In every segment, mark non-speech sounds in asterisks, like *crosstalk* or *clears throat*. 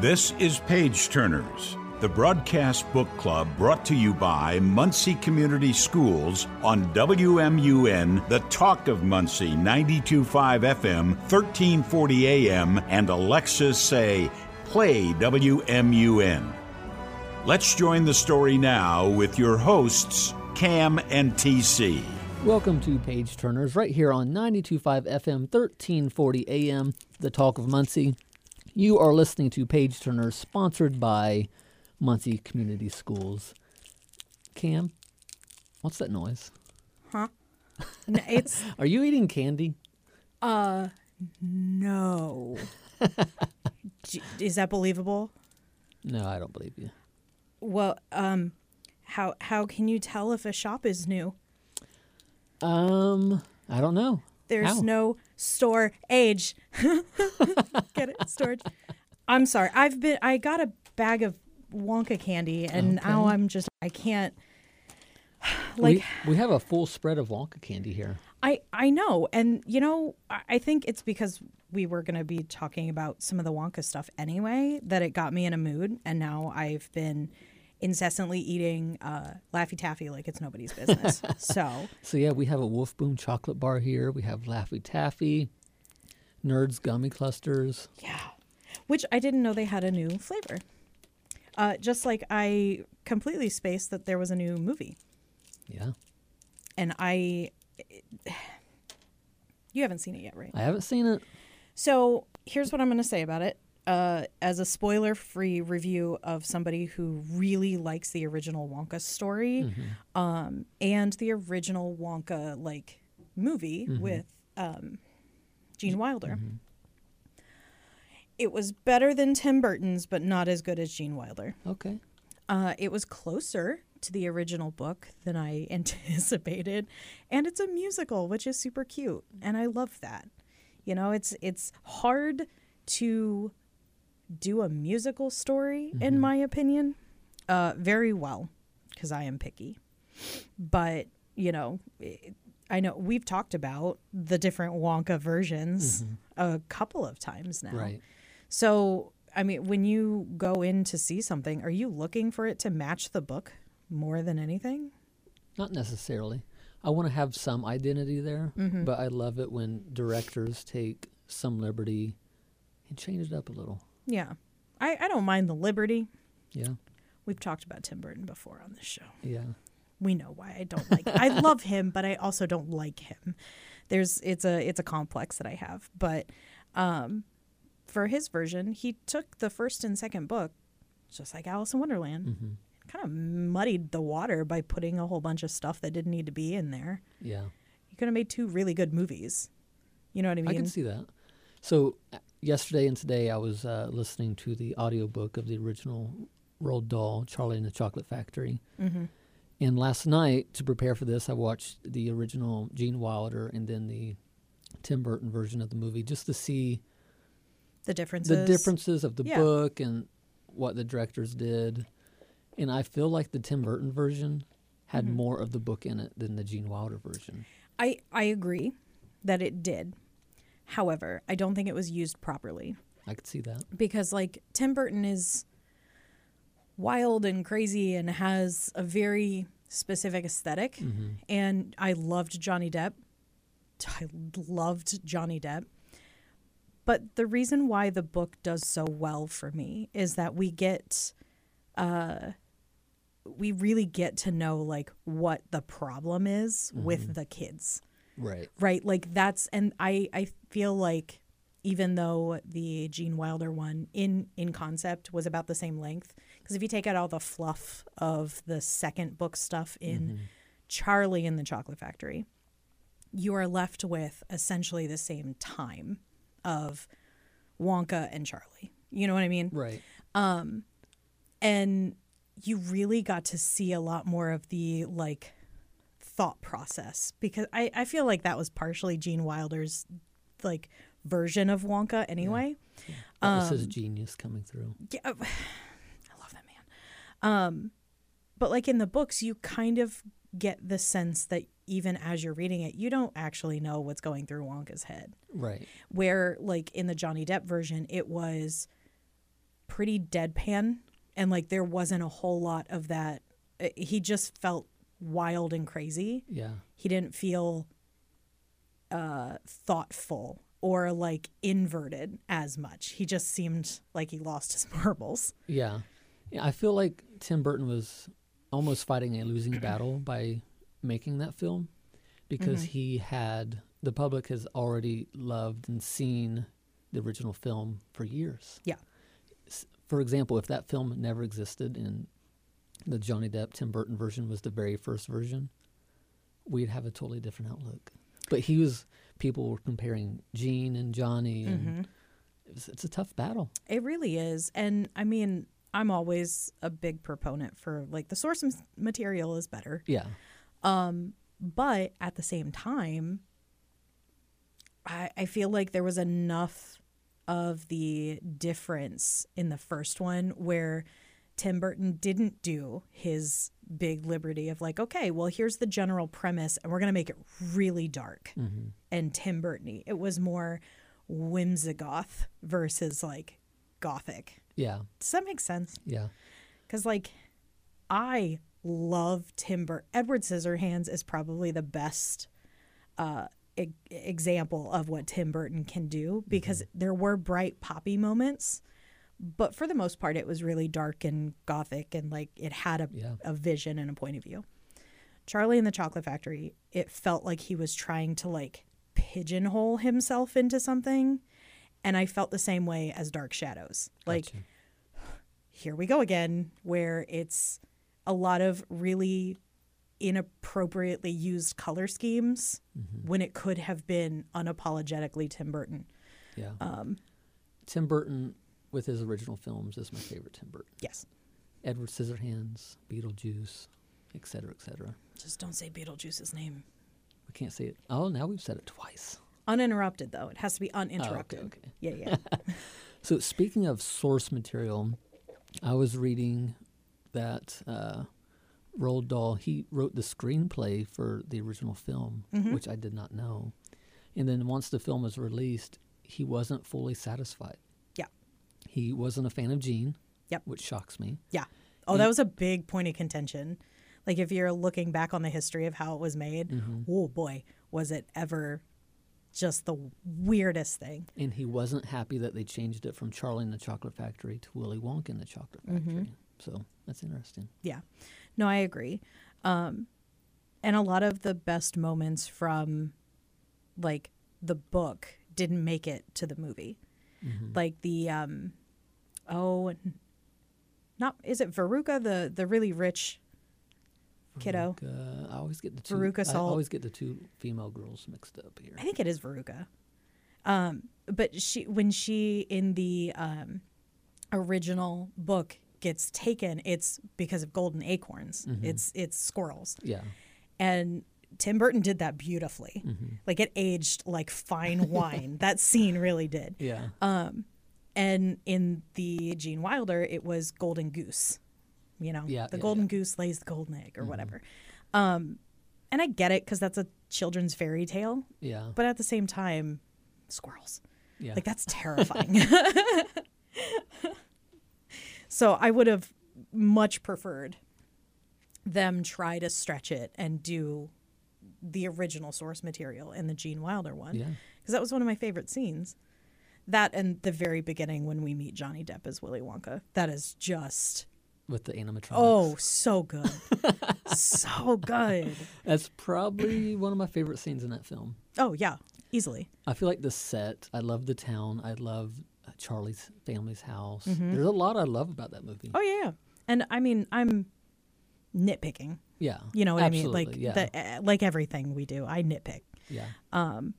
This is Page Turners, the broadcast book club brought to you by Muncie Community Schools on WMUN, the Talk of Muncie, 925 FM, 1340 AM, and Alexa Say, Play WMUN. Let's join the story now with your hosts, Cam and TC. Welcome to Page Turners, right here on 925 FM, 1340 AM, the Talk of Muncie. You are listening to Page Turners, sponsored by Muncie Community Schools. Cam, what's that noise? Huh? No, it's *laughs* Are you eating candy? uh no. Is that believable? No, I don't believe you. Well, um how how can you tell if a shop is new? Um, I don't know. There's How? no store age. *laughs* Get it? Storage. I'm sorry. I've been I got a bag of Wonka candy and now I'm just I can't like we, we have a full spread of Wonka candy here. I I know, and you know, I I think it's because we were going to be talking about some of the Wonka stuff anyway that it got me in a mood, and now I've been incessantly eating uh, Laffy Taffy like it's nobody's business. *laughs* so So yeah, we have a Wolf Boom chocolate bar here. We have Laffy Taffy, Nerds gummy clusters. yeah, which I didn't know they had a new flavor. Uh, just like I completely spaced that there was a new movie, Yeah, and I. *sighs* You haven't seen it yet, right? I haven't seen it. So here's what I'm going to say about it. Uh, as a spoiler free review of somebody who really likes the original Wonka story um, and the original Wonka like movie with um, Gene Wilder. It was better than Tim Burton's, but not as good as Gene Wilder. Okay. Uh, it was closer to the original book than I *laughs* anticipated, and it's a musical, which is super cute, and I love that. You know, it's it's hard to do a musical story, in my opinion, uh, very well, because I am picky. But you know, it, I know we've talked about the different Wonka versions a couple of times now. Right. So, I mean, when you go in to see something, are you looking for it to match the book more than anything? Not necessarily. I want to have some identity there, Mm-hmm. but I love it when directors take some liberty and change it up a little. Yeah. I, I don't mind the liberty. Yeah. We've talked about Tim Burton before on this show. Yeah. We know why I don't like I *laughs* love him, but I also don't like him. There's it's a it's a complex that I have. But um for his version, he took the first and second book, just like Alice in Wonderland, Mm-hmm. kind of muddied the water by putting a whole bunch of stuff that didn't need to be in there. Yeah. You could have made two really good movies. You know what I mean? I can see that. So yesterday and today I was uh, listening to the audiobook of the original Roald Dahl, Charlie and the Chocolate Factory. Mm-hmm. And last night, to prepare for this, I watched the original Gene Wilder and then the Tim Burton version of the movie just to see The differences. the differences of the Yeah. book and what the directors did. And I feel like the Tim Burton version had Mm-hmm. more of the book in it than the Gene Wilder version. I I agree that it did. However, I don't think it was used properly I could see that. because like Tim Burton is wild and crazy and has a very specific esthetic Mm-hmm. and I loved Johnny Depp. I loved Johnny Depp. But the reason why the book does so well for me is that we get uh we really get to know like what the problem is with the kids Right. right like that's and i i feel like even though the gene wilder one in in concept was about the same length because if you take out all the fluff of the second book stuff in charlie and the chocolate factory you are left with essentially the same time of wonka and charlie you know what i mean Right. Um, and you really got to see a lot more of the like thought process because I, I feel like that was partially Gene Wilder's like version of Wonka anyway. That was his genius coming through. Yeah, *sighs* I love that man. Um, but like in the books, you kind of get the sense that even as you're reading it, you don't actually know what's going through Wonka's head. Right. Where like in the Johnny Depp version, it was pretty deadpan and like there wasn't a whole lot of that. Uh, He just felt wild and crazy. Yeah. He didn't feel uh, thoughtful or like inverted as much. He just seemed like he lost his *laughs* marbles. Yeah. yeah. I feel like Tim Burton was almost fighting a losing *clears throat* battle by making that film because Mm-hmm. he had the public has already loved and seen the original film for years. Yeah. For example, if that film never existed and the Johnny Depp Tim Burton version was the very first version, we'd have a totally different outlook. But he was people were comparing Gene and Johnny and Mm-hmm. it was, it's a tough battle. It really is. And I mean, I'm always a big proponent for like the source material is better. Yeah. But at the same time, I, I feel like there was enough of the difference in the first one where Tim Burton didn't do his big liberty of like, okay, well, here's the general premise, and we're going to make it really dark and Tim Burton It was more whimsigoth versus like gothic. Yeah. Does that make sense? Yeah. Because, like, I love Tim Burton. Edward Scissorhands is probably the best uh, e- example of what Tim Burton can do because there were bright poppy moments, but for the most part, it was really dark and gothic and like it had a, Yeah. a vision and a point of view. Charlie and the Chocolate Factory, it felt like he was trying to like pigeonhole himself into something. And I felt the same way as Dark Shadows. Like, Gotcha. here we go again, where it's a lot of really inappropriately used color schemes when it could have been unapologetically Tim Burton. Yeah. Um, Tim Burton with his original films is my favorite Tim Burton. Yes. Edward Scissorhands, Beetlejuice, et cetera, et cetera. Just don't say Beetlejuice's name. We can't say it. Oh, now we've said it twice. Uninterrupted, though. It has to be uninterrupted. Oh, okay. Yeah, yeah. *laughs* *laughs* So speaking of source material, I was reading that uh, Roald Dahl he wrote the screenplay for the original film, Mm-hmm. which I did not know. And then once the film was released, he wasn't fully satisfied. He wasn't a fan of Gene, Yep. which shocks me. Yeah. Oh, that was a big point of contention. Like if you're looking back on the history of how it was made, oh boy, was it ever just the weirdest thing. And he wasn't happy that they changed it from Charlie and the Chocolate Factory to Willy Wonka and the Chocolate Factory. So that's interesting. Yeah. No, I agree. Um, and a lot of the best moments from like the book didn't make it to the movie. Like the um oh not is it Veruca the the really rich kiddo? Uh, I always get the two. Veruca I always get the two female girls mixed up here. I think it is Veruca. Um, but she when she in the um, original book gets taken, it's because of golden acorns. It's it's squirrels, Yeah, and Tim Burton did that beautifully. Like it aged like fine wine. *laughs* that scene really did. yeah, And in the Gene Wilder, it was golden goose. You know, Yeah, the yeah, golden yeah. goose lays the golden egg or whatever. Um, and I get it because that's a children's fairy tale. yeah, But at the same time, squirrels. yeah. Like that's *laughs* terrifying. *laughs* so I would have much preferred them try to stretch it and do the original source material in the Gene Wilder one. Yeah. Because that was one of my favorite scenes. That and the very beginning when we meet Johnny Depp as Willy Wonka. That is just with the animatronics. oh so good. *laughs* so good. that's probably one of my favorite scenes in that film. Oh yeah. Easily. I feel like the set. I love the town. I love Charlie's family's house. Mm-hmm. There's a lot I love about that movie. Oh yeah. And I mean I'm nitpicking. Yeah, You know what I mean? Like yeah, the, uh, like everything we do, I nitpick. yeah, Um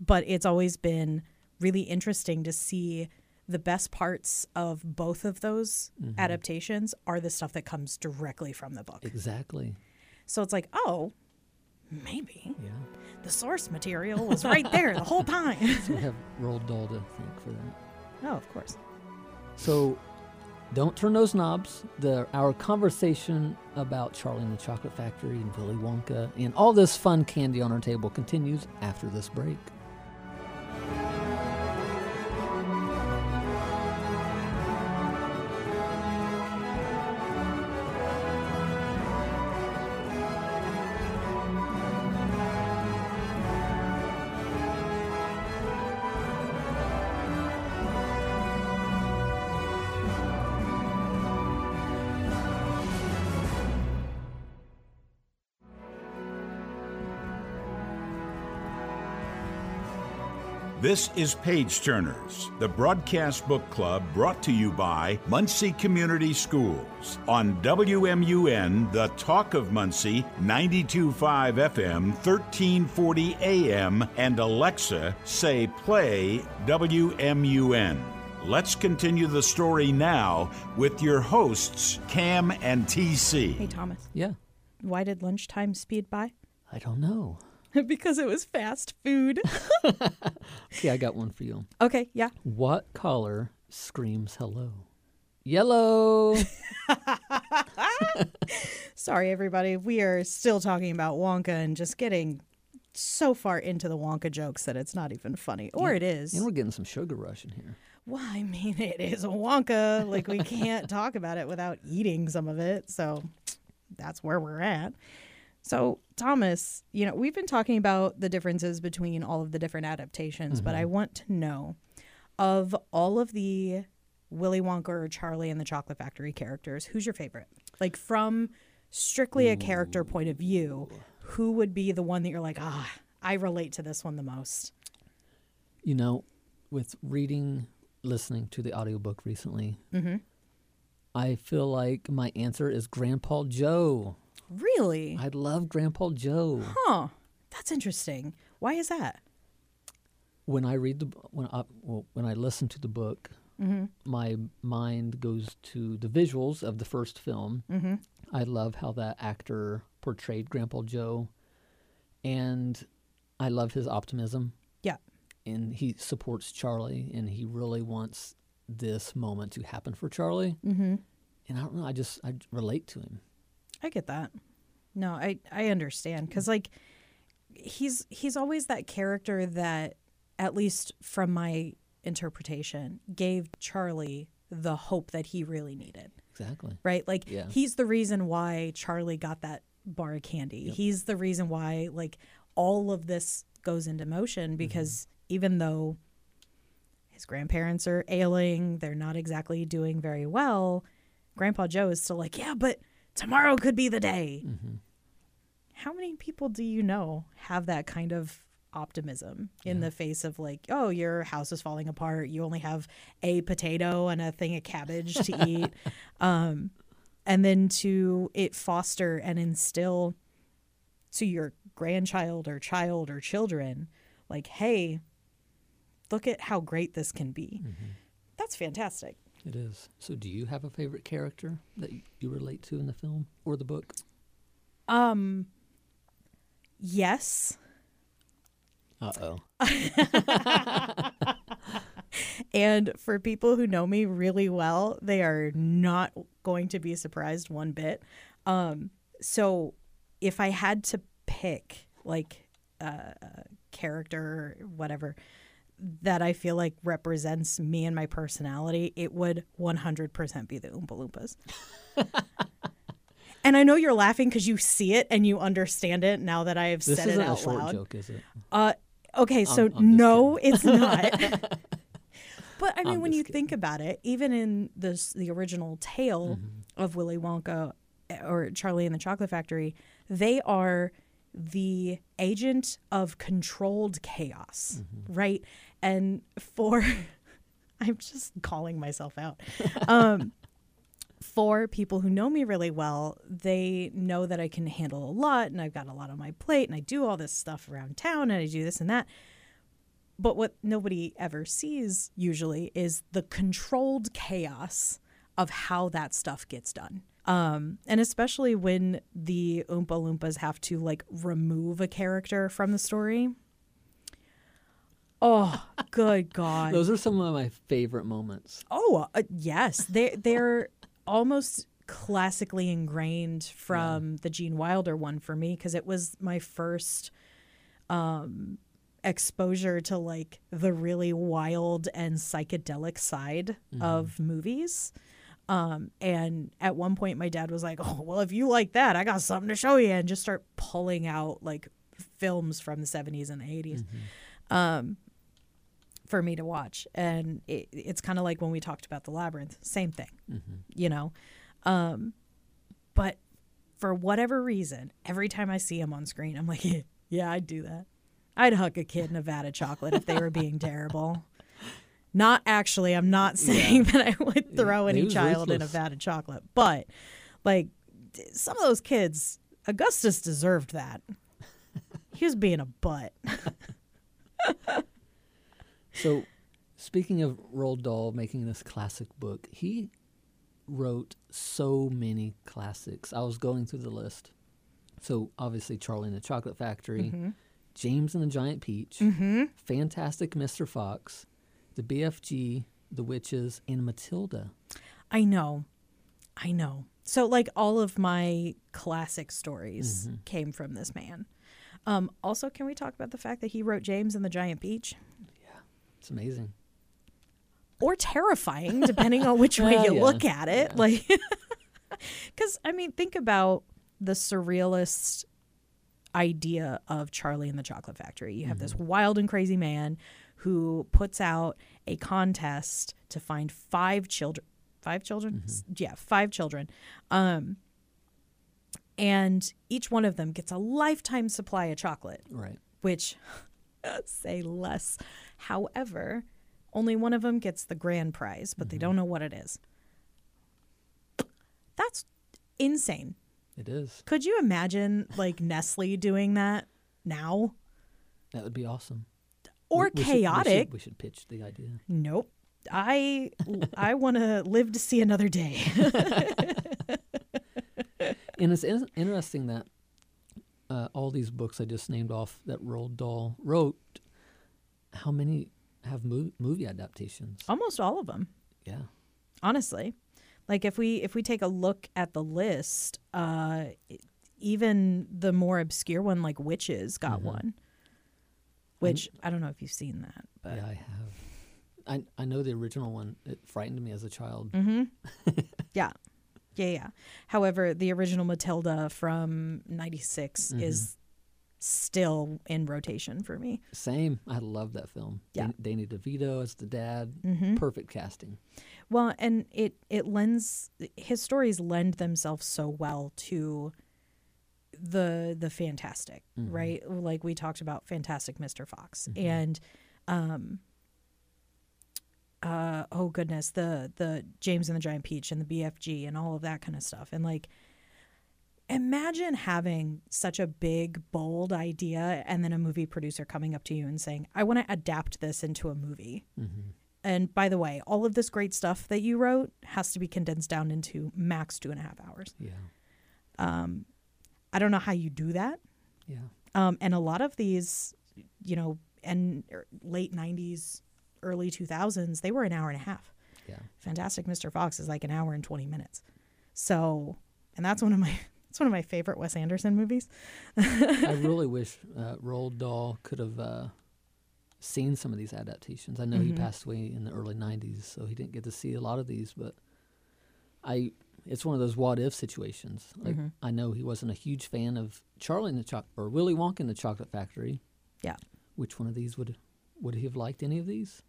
But it's always been really interesting to see the best parts of both of those Mm-hmm. adaptations are the stuff that comes directly from the book. exactly. So it's like, oh, maybe Yeah, the source material was right there the whole time. *laughs* so we have Roald Dahl to thank for that. oh, of course. So don't turn those knobs. The our conversation about Charlie and the Chocolate Factory and Willy Wonka and all this fun candy on our table continues after this break. This is Page Turners, the broadcast book club brought to you by Muncie Community Schools on WMUN, the Talk of Muncie, 925 FM, 1340 AM, and Alexa, say play WMUN. Let's continue the story now with your hosts, Cam and TC. Hey, Thomas, Yeah. why did lunchtime speed by? I don't know. *laughs* because it was fast food. *laughs* Okay, I got one for you. okay, yeah. What color screams hello? Yellow. *laughs* Sorry, everybody. We are still talking about Wonka and just getting so far into the Wonka jokes that it's not even funny. Or it is. and we're getting some sugar rush in here. Well, I mean, it is Wonka. Like, we can't talk about it without eating some of it. So that's where we're at. So, Thomas, you know, we've been talking about the differences between all of the different adaptations, but I want to know of all of the Willy Wonka or Charlie and the Chocolate Factory characters, who's your favorite? Like, from strictly a character point of view, who would be the one that you're like, ah, I relate to this one the most? You know, with reading, listening to the audiobook recently, I feel like my answer is Grandpa Joe. Really? I love Grandpa Joe. Huh. That's interesting. Why is that? When I read the when I well, when I listen to the book, my mind goes to the visuals of the first film. Mm-hmm. I love how that actor portrayed Grandpa Joe, and I love his optimism. Yeah. and he supports Charlie, and he really wants this moment to happen for Charlie. Mm-hmm. And I don't know, I just I relate to him. I get that. No, I I understand because like he's he's always that character that at least from my interpretation gave Charlie the hope that he really needed. Exactly. Right? Like Yeah. he's the reason why Charlie got that bar of candy. He's the reason why like all of this goes into motion mm-hmm. because even though his grandparents are ailing, they're not exactly doing very well, Grandpa Joe is still like, "Yeah, but tomorrow could be the day." How many people do you know have that kind of optimism in the face of like, "Oh, your house is falling apart. You only have a potato and a thing of cabbage to *laughs* eat." Um and then to it foster and instill to your grandchild or child or children like hey look at how great this can be that's fantastic It is. So, do you have a favorite character that you relate to in the film or the book? um yes Uh oh. *laughs* and for people who know me really well they are not going to be surprised one bit um so if i had to pick like a a character or whatever that i feel like represents me and my personality it would 100% be the oompa loompas *laughs* and i know you're laughing because you see it and you understand it now that i have This said it out loud joke, is it? uh, okay, so I'm just no, it's not. *laughs* but I mean, I'm when you just think about it, even in this the original tale Mm-hmm. of Willy Wonka eh, or Charlie and the Chocolate Factory, they are the agent of controlled chaos, Mm-hmm. right? And for *laughs* I'm just calling myself out. Um, *laughs* for people who know me really well, they know that I can handle a lot and I've got a lot on my plate and I do all this stuff around town and I do this and that. But what nobody ever sees usually is the controlled chaos of how that stuff gets done. Um, and especially when the Oompa Loompas have to like remove a character from the story. Oh, good God. Those are some of my favorite moments. Oh, uh, yes. They they're almost classically ingrained from the Gene Wilder one for me because it was my first um exposure to like the really wild and psychedelic side of movies. Um, and at one point, my dad was like, *laughs* "Oh, well, if you like that, I got something to show you," and just start pulling out like films from the '70s and the '80s um, for me to watch. And it, it's kind of like when we talked about the labyrinth, same thing, you know. Um, but for whatever reason, every time I see him on screen, I'm like, *laughs* "Yeah, I'd do that. I'd hug a kid in a vat of chocolate if they were being *laughs* terrible. Not actually, I'm not saying *laughs* that I would throw any child in a vat of chocolate, but like some of those kids, Augustus deserved that. He was being a butt. So, speaking of Roald Dahl making this classic book, he wrote so many classics. I was going through the list. So, obviously, Charlie and the Chocolate Factory, mm-hmm. James and the Giant Peach, mm-hmm. Fantastic Mr. Fox, The BFG, The Witches, and Matilda. I know. I know. So like all of my classic stories mm-hmm. came from this man. Um, also, can we talk about the fact that he wrote James and the Giant Peach? It's amazing. Or terrifying, depending on which *laughs* way Well, you yeah, look at it. yeah. Like, *laughs* because I mean, think about the surrealist idea of Charlie and the Chocolate Factory. You have this mm-hmm. wild and crazy man who puts out a contest to find five children. Five children? Mm-hmm. S- Yeah, five children. Um, and each one of them gets a lifetime supply of chocolate, Right. which *laughs* say less. However, only one of them gets the grand prize, but they don't know what it is. That's insane. It is. Could you imagine like Nestle doing that now? That would be awesome. Or We- we should- we should- chaotic? we should pitch the idea. Nope. I *laughs* I want to live to see another day. *laughs* And it's in- interesting that uh, all these books I just named off that Roald Dahl wrote, how many have mov- movie adaptations? Almost all of them, Yeah. honestly. Like if we if we take a look at the list, uh, even the more obscure one like Witches got one. Which I don't know if you've seen that, but yeah, I have. I I know the original one. It frightened me as a child. Mm-hmm. *laughs* yeah. Yeah, yeah. However, the original Matilda from 96 Mm-hmm. is still in rotation for me. Same. I love that film. Yeah. Danny DeVito as the dad. Mm-hmm. Perfect casting. Well, and it it lends his stories lend themselves so well to the the fantastic, Mm-hmm. right? Like we talked about Fantastic Mr. Fox Mm-hmm. and um uh oh goodness, the the James and the Giant Peach and the BFG and all of that kind of stuff. And like imagine having such a big bold idea and then a movie producer coming up to you and saying, "I want to adapt this into a movie." And by the way, all of this great stuff that you wrote has to be condensed down into max two and a half hours. Yeah. Um, I don't know how you do that. Yeah. Um, and a lot of these, you know, and er, late 90s, early 2000s, they were an hour and a half. Yeah. Fantastic Mr. Fox is like an hour and 20 minutes. So, and that's one of my. It's one of my favorite Wes Anderson movies. I *laughs* really wish uh, Roald Dahl could have uh, seen some of these adaptations. I know he passed away in the early '90s, so he didn't get to see a lot of these. But I, it's one of those what if situations. Like I know he wasn't a huge fan of Charlie and the Choc or Willy Wonka and the Chocolate Factory. Yeah. Which one of these would would he have liked? Any of these?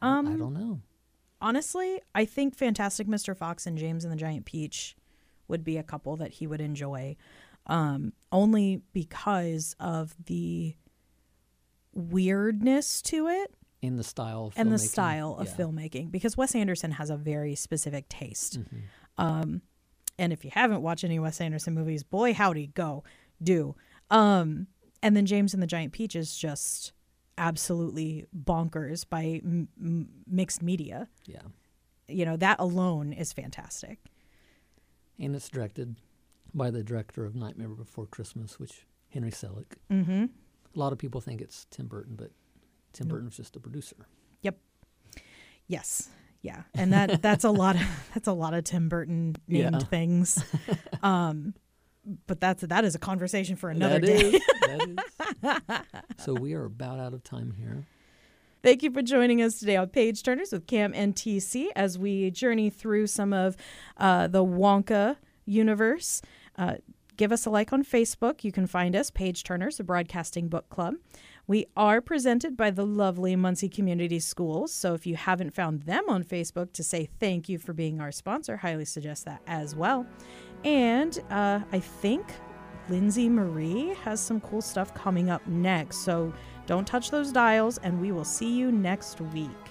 I- I Um, don't know. honestly, I think Fantastic Mr. Fox and James and the Giant Peach would be a couple that he would enjoy, um, only because of the weirdness to it In the style of and the filmmaking. style of Yeah. filmmaking. Because Wes Anderson has a very specific taste. Mm-hmm. Um, and if you haven't watched any Wes Anderson movies, boy howdy, go do. Um, and then James and the Giant Peach is just absolutely bonkers by m- m- mixed media Yeah. you know that alone is fantastic And it's directed by the director of Nightmare Before Christmas, which Henry Selick. mm-hmm. A lot of people think it's Tim Burton, but Tim Nope. Burton's just a producer. yep yes yeah and that *laughs* that's a lot of that's a lot of tim burton named Yeah. things *laughs* um but that's that is a conversation for another That day is. *laughs* so we are about out of time here. Thank you for joining us today on Page Turners with Cam and TC as we journey through some of uh, the Wonka universe. Uh, give us a like on Facebook. You can find us, Page Turners, a broadcasting book club. We are presented by the lovely Muncie Community Schools. So if you haven't found them on Facebook to say thank you for being our sponsor, highly suggest that as well. And uh, I think Lindsay Marie has some cool stuff coming up next. So don't touch those dials, and we will see you next week.